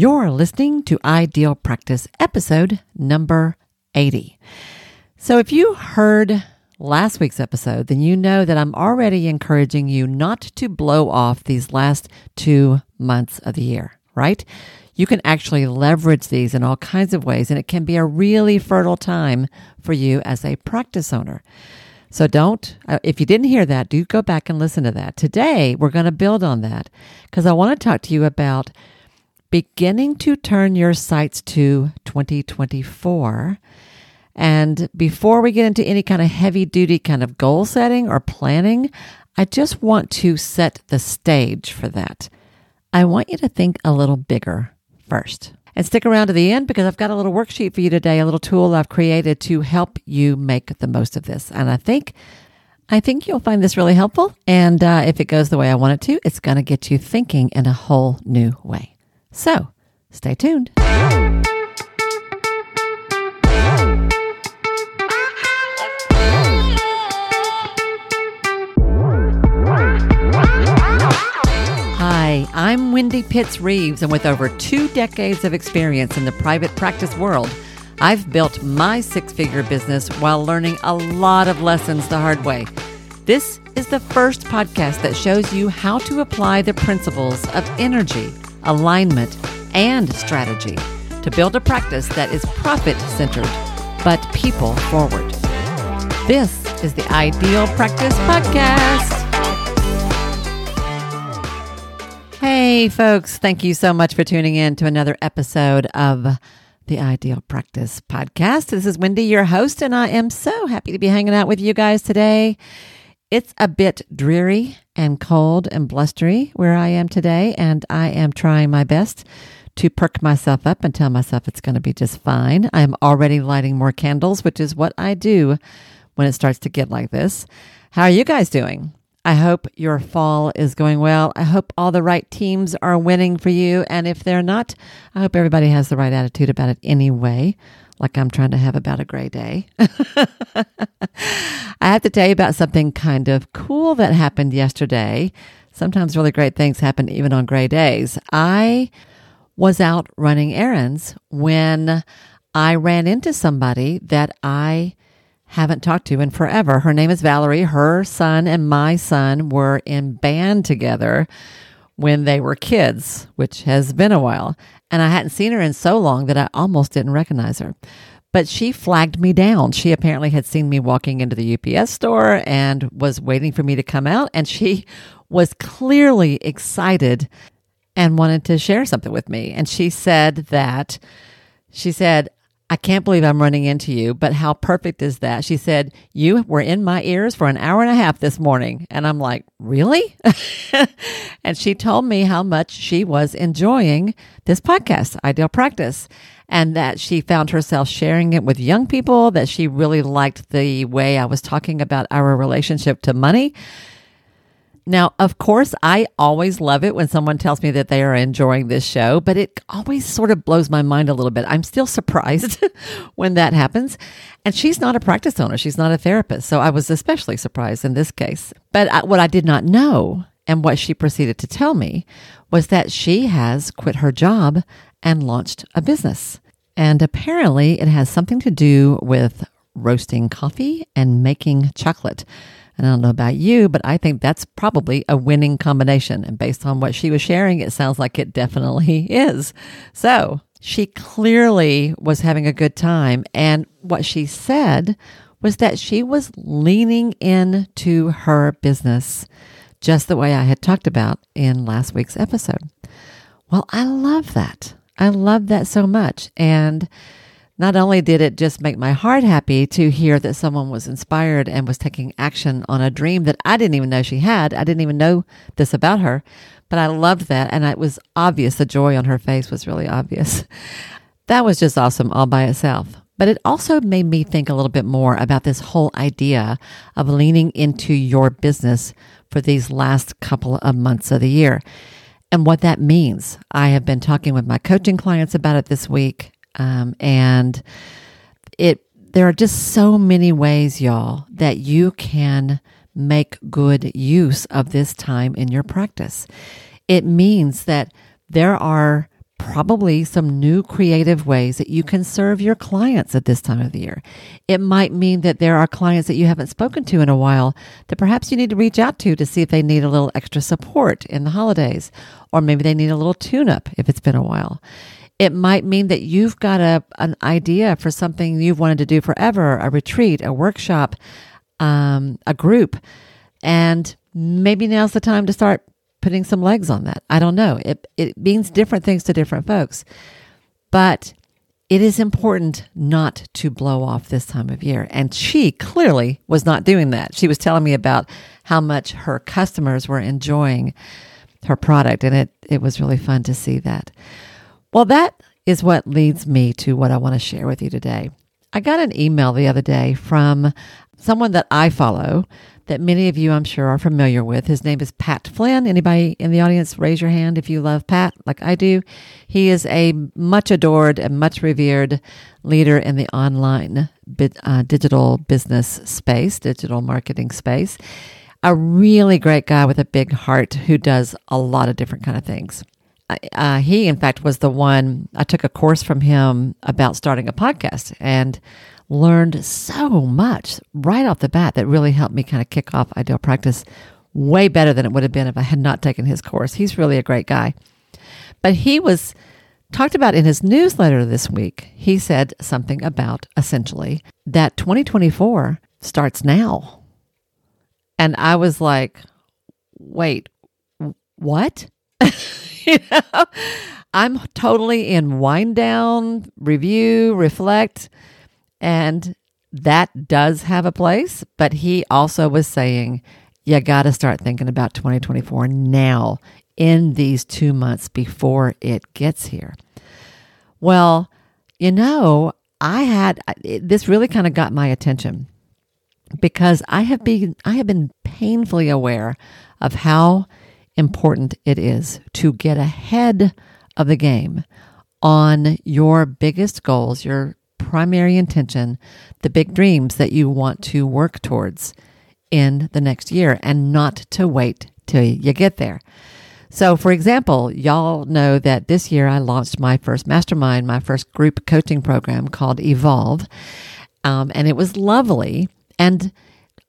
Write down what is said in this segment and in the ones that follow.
You're listening to Ideal Practice episode number 80. So, if you heard last week's episode, then you know that I'm already encouraging you not to blow off these last two months of the year, right? You can actually leverage these in all kinds of ways, and it can be a really fertile time for you as a practice owner. So don't, uh, if you didn't hear that, do go back and listen to that. Today, we're going to build on that because I want to talk to you about beginning to turn your sights to 2024. And before we get into any kind of heavy duty kind of goal setting or planning, I just want to set the stage for that. I want you to think a little bigger first. And stick around to the end because I've got a little worksheet for you today, a little tool I've created to help you make the most of this. And I think I think you'll find this really helpful. And uh, if it goes the way I want it to, it's going to get you thinking in a whole new way. So stay tuned. Hi, I'm Wendy Pitts Reeves, and with over two decades of experience in the private practice world, I've built my six figure business while learning a lot of lessons the hard way. This is the first podcast that shows you how to apply the principles of energy alignment, and strategy to build a practice that is profit centered but people forward. This is the Ideal Practice Podcast. Hey, folks, thank you so much for tuning in to another episode of the Ideal Practice Podcast. This is Wendy, your host, and I am so happy to be hanging out with you guys today. It's a bit dreary and cold and blustery where I am today, and I am trying my best to perk myself up and tell myself it's going to be just fine. I am already lighting more candles, which is what I do when it starts to get like this. How are you guys doing? I hope your fall is going well. I hope all the right teams are winning for you. And if they're not, I hope everybody has the right attitude about it anyway like I'm trying to have about a gray day. I have to tell you about something kind of cool that happened yesterday. Sometimes really great things happen even on gray days. I was out running errands when I ran into somebody that I haven't talked to in forever. Her name is Valerie. Her son and my son were in band together when they were kids, which has been a while and I hadn't seen her in so long that I almost didn't recognize her. But she flagged me down. She apparently had seen me walking into the UPS store and was waiting for me to come out. And she was clearly excited and wanted to share something with me. And she said that, she said, I can't believe I'm running into you, but how perfect is that? She said, You were in my ears for an hour and a half this morning. And I'm like, Really? and she told me how much she was enjoying this podcast, Ideal Practice, and that she found herself sharing it with young people, that she really liked the way I was talking about our relationship to money. Now, of course, I always love it when someone tells me that they are enjoying this show, but it always sort of blows my mind a little bit. I'm still surprised when that happens. And she's not a practice owner, she's not a therapist. So I was especially surprised in this case. But I, what I did not know and what she proceeded to tell me was that she has quit her job and launched a business. And apparently, it has something to do with roasting coffee and making chocolate. And I don't know about you, but I think that's probably a winning combination. And based on what she was sharing, it sounds like it definitely is. So she clearly was having a good time. And what she said was that she was leaning into her business just the way I had talked about in last week's episode. Well, I love that. I love that so much. And not only did it just make my heart happy to hear that someone was inspired and was taking action on a dream that I didn't even know she had, I didn't even know this about her, but I loved that. And it was obvious. The joy on her face was really obvious. That was just awesome all by itself. But it also made me think a little bit more about this whole idea of leaning into your business for these last couple of months of the year and what that means. I have been talking with my coaching clients about it this week. Um, and it there are just so many ways, y'all, that you can make good use of this time in your practice. It means that there are probably some new creative ways that you can serve your clients at this time of the year. It might mean that there are clients that you haven't spoken to in a while that perhaps you need to reach out to to see if they need a little extra support in the holidays, or maybe they need a little tune up if it's been a while. It might mean that you've got a, an idea for something you've wanted to do forever, a retreat, a workshop, um, a group, and maybe now's the time to start putting some legs on that. I don't know. It it means different things to different folks. But it is important not to blow off this time of year. And she clearly was not doing that. She was telling me about how much her customers were enjoying her product and it it was really fun to see that. Well, that is what leads me to what I want to share with you today. I got an email the other day from someone that I follow that many of you, I'm sure, are familiar with. His name is Pat Flynn. Anybody in the audience, raise your hand if you love Pat, like I do. He is a much adored and much revered leader in the online uh, digital business space, digital marketing space. A really great guy with a big heart who does a lot of different kind of things. Uh, he, in fact, was the one I took a course from him about starting a podcast, and learned so much right off the bat that really helped me kind of kick off ideal practice way better than it would have been if I had not taken his course. He's really a great guy. But he was talked about in his newsletter this week. He said something about essentially that 2024 starts now. And I was like, wait, what? know, I'm totally in wind down, review, reflect and that does have a place, but he also was saying, you got to start thinking about 2024 now in these two months before it gets here. Well, you know, I had this really kind of got my attention because I have been I have been painfully aware of how important it is to get ahead of the game on your biggest goals, your primary intention, the big dreams that you want to work towards in the next year and not to wait till you get there. So, for example, y'all know that this year I launched my first mastermind, my first group coaching program called Evolve. Um, and it was lovely. And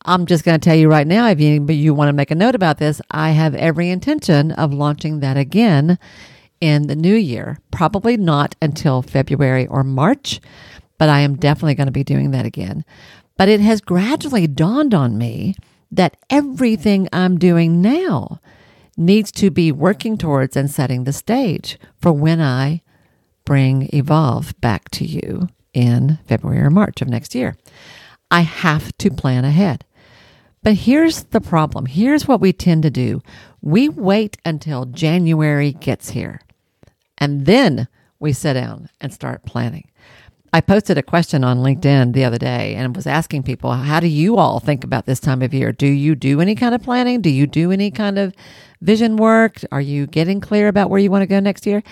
I'm just going to tell you right now, if you, you want to make a note about this, I have every intention of launching that again in the new year. Probably not until February or March, but I am definitely going to be doing that again. But it has gradually dawned on me that everything I'm doing now needs to be working towards and setting the stage for when I bring Evolve back to you in February or March of next year. I have to plan ahead. But here's the problem. Here's what we tend to do. We wait until January gets here and then we sit down and start planning. I posted a question on LinkedIn the other day and was asking people, how do you all think about this time of year? Do you do any kind of planning? Do you do any kind of vision work? Are you getting clear about where you want to go next year?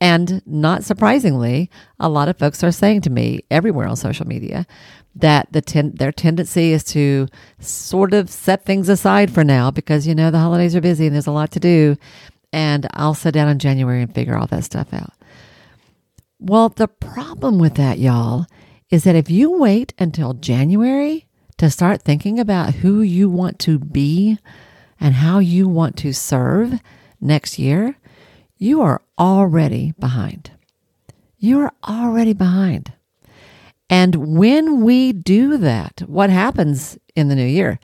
And not surprisingly, a lot of folks are saying to me everywhere on social media that the ten- their tendency is to sort of set things aside for now because you know the holidays are busy and there's a lot to do and I'll sit down in January and figure all that stuff out. Well, the problem with that, y'all, is that if you wait until January to start thinking about who you want to be and how you want to serve next year, you are already behind. You are already behind. And when we do that, what happens in the new year?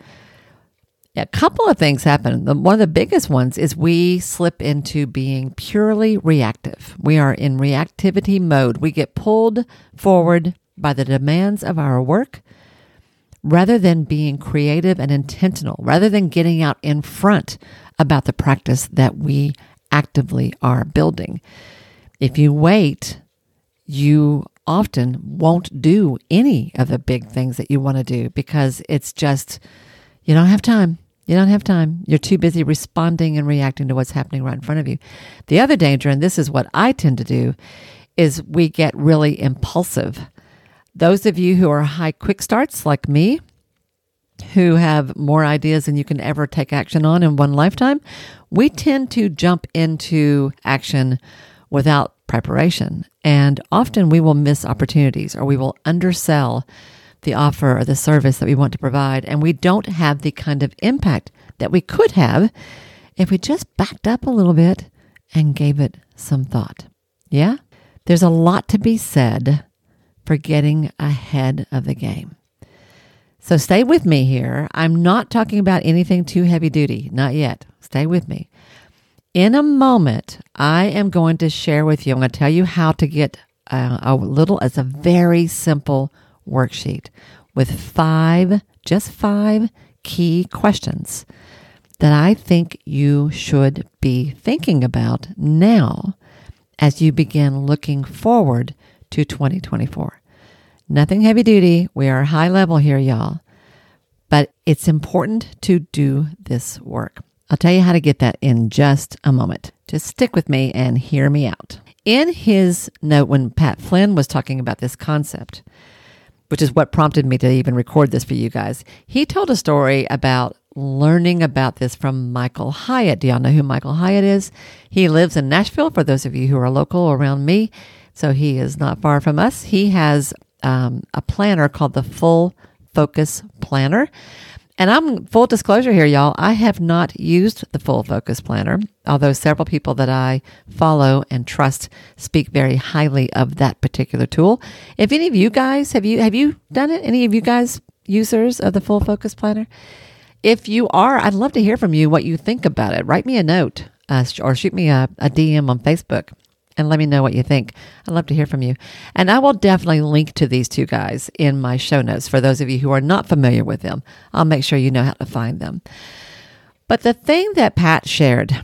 a couple of things happen. One of the biggest ones is we slip into being purely reactive. We are in reactivity mode. We get pulled forward by the demands of our work rather than being creative and intentional, rather than getting out in front about the practice that we actively are building. If you wait, you often won't do any of the big things that you want to do because it's just, you don't have time. You don't have time. You're too busy responding and reacting to what's happening right in front of you. The other danger, and this is what I tend to do, is we get really impulsive. Those of you who are high quick starts like me, who have more ideas than you can ever take action on in one lifetime, we tend to jump into action without preparation. And often we will miss opportunities or we will undersell the offer or the service that we want to provide. And we don't have the kind of impact that we could have if we just backed up a little bit and gave it some thought. Yeah? There's a lot to be said for getting ahead of the game. So stay with me here. I'm not talking about anything too heavy duty, not yet. Stay with me. In a moment, I am going to share with you, I'm going to tell you how to get uh, a little, as a very simple worksheet with five, just five key questions that I think you should be thinking about now as you begin looking forward to 2024. Nothing heavy duty. We are high level here, y'all. But it's important to do this work. I'll tell you how to get that in just a moment. Just stick with me and hear me out. In his note, when Pat Flynn was talking about this concept, which is what prompted me to even record this for you guys, he told a story about learning about this from Michael Hyatt. Do y'all know who Michael Hyatt is? He lives in Nashville, for those of you who are local around me. So he is not far from us. He has um, a planner called the Full Focus Planner. And I'm full disclosure here, y'all. I have not used the Full Focus Planner, although several people that I follow and trust speak very highly of that particular tool. If any of you guys have you have you done it? Any of you guys users of the Full Focus Planner? If you are, I'd love to hear from you what you think about it. Write me a note uh, or shoot me a, a DM on Facebook and let me know what you think. I'd love to hear from you. And I will definitely link to these two guys in my show notes for those of you who are not familiar with them. I'll make sure you know how to find them. But the thing that Pat shared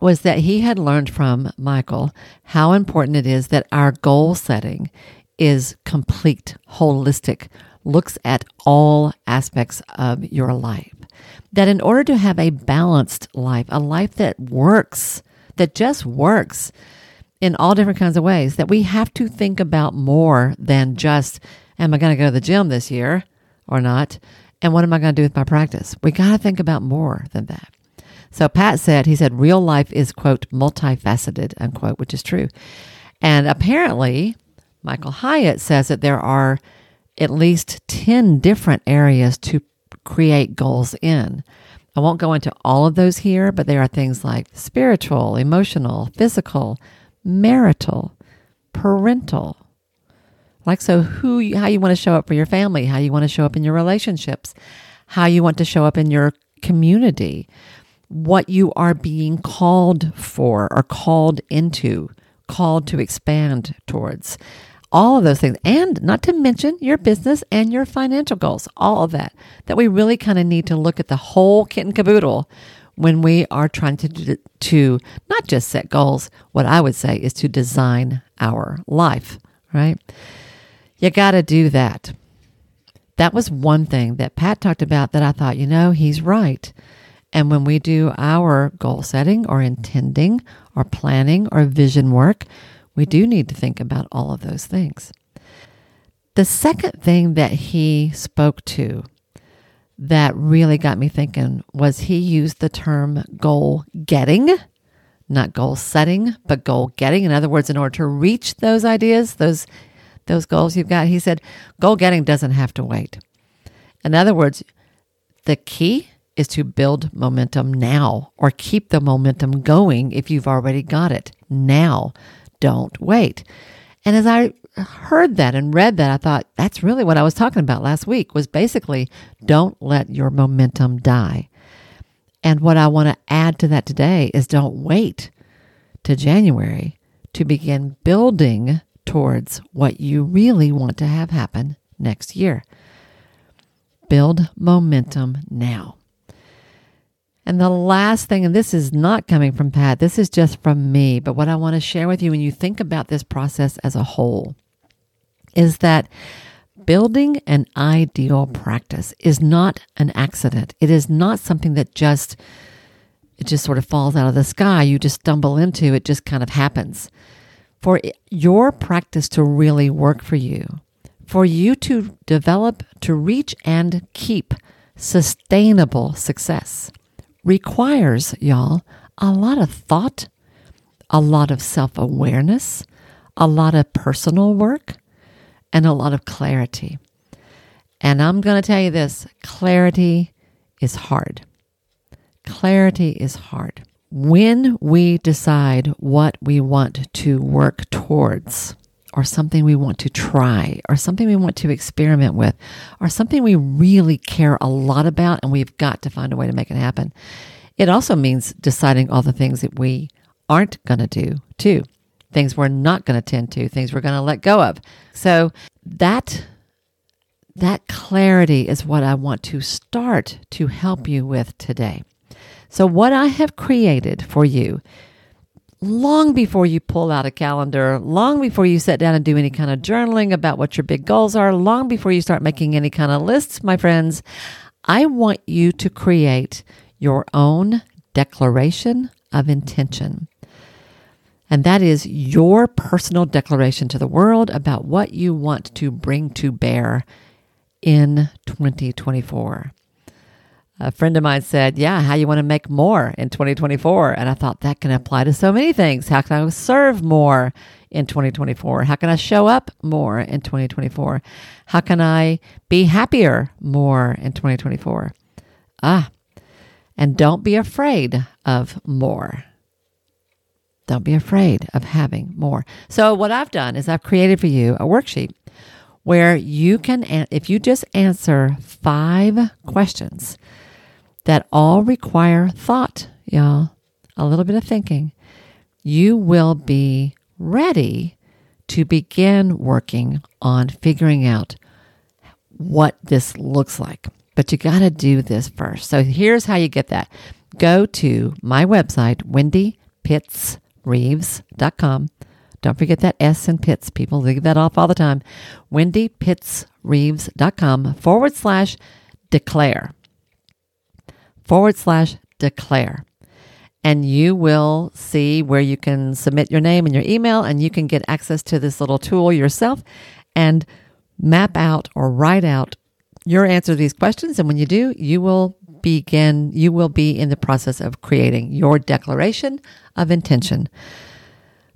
was that he had learned from Michael how important it is that our goal setting is complete, holistic, looks at all aspects of your life. That in order to have a balanced life, a life that works, that just works, in all different kinds of ways that we have to think about more than just, am I going to go to the gym this year or not? And what am I going to do with my practice? We got to think about more than that. So Pat said, he said, real life is, quote, multifaceted, unquote, which is true. And apparently, Michael Hyatt says that there are at least 10 different areas to create goals in. I won't go into all of those here, but there are things like spiritual, emotional, physical, marital, parental. Like, so who, you, how you want to show up for your family, how you want to show up in your relationships, how you want to show up in your community, what you are being called for or called into, called to expand towards. All of those things. And not to mention your mm-hmm. business and your financial goals, all of that, that we really kind of need to look at the whole kit and caboodle when we are trying to to not just set goals what i would say is to design our life right? You got to do that. That was one thing that pat talked about that i thought you know he's right. And when we do our goal setting or intending or planning or vision work we do need to think about all of those things. The second thing that he spoke to that really got me thinking was he used the term goal getting, not goal setting, but goal getting. In other words, in order to reach those ideas, those those goals you've got, he said goal getting doesn't have to wait. In other words, the key is to build momentum now or keep the momentum going if you've already got it now. Don't wait. And as I heard that and read that, I thought that's really what I was talking about last week was basically don't let your momentum die. And what I want to add to that today is don't wait to January to begin building towards what you really want to have happen next year. Build momentum now. And the last thing, and this is not coming from Pat, this is just from me, but what I want to share with you when you think about this process as a whole is that building an ideal practice is not an accident. It is not something that just it just sort of falls out of the sky. You just stumble into it just kind of happens. For your practice to really work for you, for you to develop, to reach and keep sustainable success requires, y'all, a lot of thought, a lot of self awareness, a lot of personal work, and a lot of clarity. And I'm going to tell you this clarity is hard. Clarity is hard. When we decide what we want to work towards, or something we want to try, or something we want to experiment with, or something we really care a lot about, and we've got to find a way to make it happen, it also means deciding all the things that we aren't going to do, too. Things we're not going to tend to, things we're going to let go of. So that that clarity is what I want to start to help you with today. So, what I have created for you, long before you pull out a calendar, long before you sit down and do any kind of journaling about what your big goals are, long before you start making any kind of lists, my friends, I want you to create your own declaration of intention. And that is your personal declaration to the world about what you want to bring to bear in 2024. A friend of mine said, Yeah, how you want to make more in 2024? And I thought that can apply to so many things. How can I serve more in 2024? How can I show up more in 2024? How can I be happier more in 2024? Ah, and don't be afraid of more. Don't be afraid of having more. So, what I've done is I've created for you a worksheet where you can, if you just answer five questions that all require thought, y'all, a little bit of thinking, you will be ready to begin working on figuring out what this looks like. But you got to do this first. So here's how you get that. Go to my website, wendypittsreeves.com don't forget that S in Pitts. People leave that off all the time. WendyPittsReeves.com forward slash declare. Forward slash declare. And you will see where you can submit your name and your email, and you can get access to this little tool yourself and map out or write out your answer to these questions. And when you do, you will begin, you will be in the process of creating your declaration of intention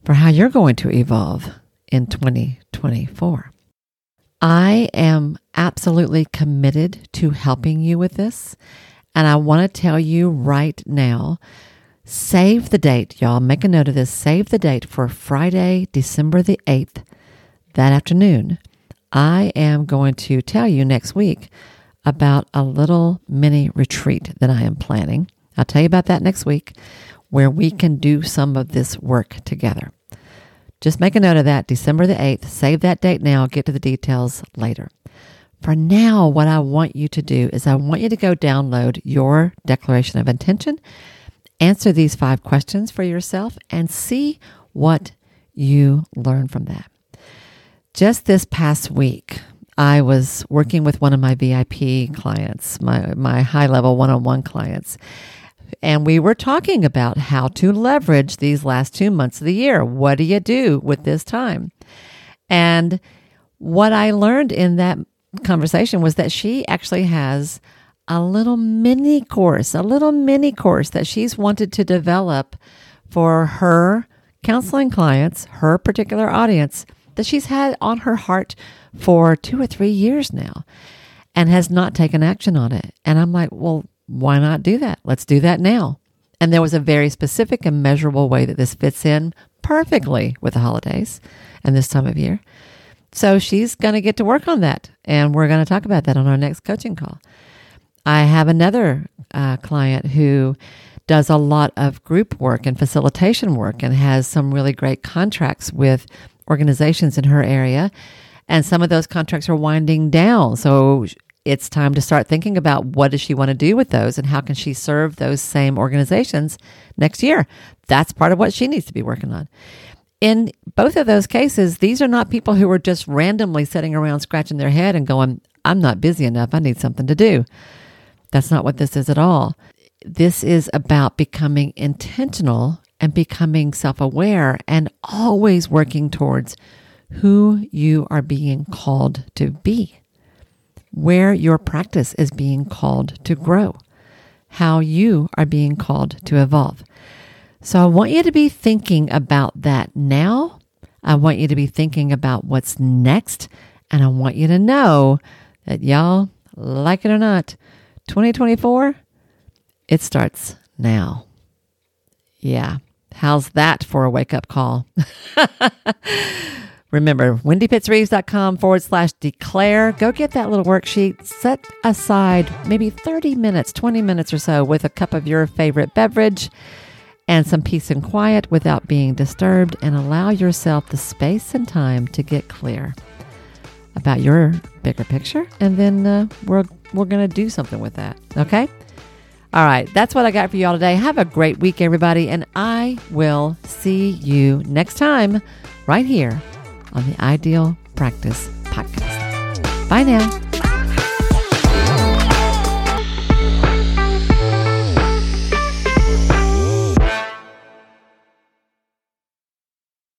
for how you're going to evolve in 2024. I am absolutely committed to helping you with this. And I want to tell you right now save the date, y'all. Make a note of this. Save the date for Friday, December the 8th, that afternoon. I am going to tell you next week about a little mini retreat that I am planning. I'll tell you about that next week where we can do some of this work together. Just make a note of that, December the 8th. Save that date now, get to the details later. For now, what I want you to do is I want you to go download your declaration of intention, answer these five questions for yourself, and see what you learn from that. Just this past week, I was working with one of my VIP clients, my, my high level one on one clients, and we were talking about how to leverage these last two months of the year. What do you do with this time? And what I learned in that conversation was that she actually has a little mini course, a little mini course that she's wanted to develop for her counseling clients, her particular audience that she's had on her heart for two or three years now and has not taken action on it. And I'm like, well, why not do that? Let's do that now. And there was a very specific and measurable way that this fits in perfectly with the holidays and this time of year. So she's going to get to work on that. And we're going to talk about that on our next coaching call. I have another uh, client who does a lot of group work and facilitation work and has some really great contracts with organizations in her area. And some of those contracts are winding down. So it's time to start thinking about what does she want to do with those and how can she serve those same organizations next year. That's part of what she needs to be working on. In both of those cases, these are not people who are just randomly sitting around scratching their head and going, I'm not busy enough. I need something to do. That's not what this is at all. This is about becoming intentional and becoming self aware and always working towards who you are being called to be where your practice is being called to grow, how you are being called to evolve. So I want you to be thinking about that now. I want you to be thinking about what's next. And I want you to know that y'all, like it or not, 2024, it starts now. Yeah. How's that for a wake up call? Remember, wendypittsreeves.com forward slash declare. Go get that little worksheet. Set aside maybe 30 minutes, 20 minutes or so with a cup of your favorite beverage and some peace and quiet without being disturbed, and allow yourself the space and time to get clear about your bigger picture. And then uh, we're, we're going to do something with that. Okay? All right, that's what I got for you all today. Have a great week, everybody, and I will see you next time right here on the Ideal Practice Podcast. Bye now.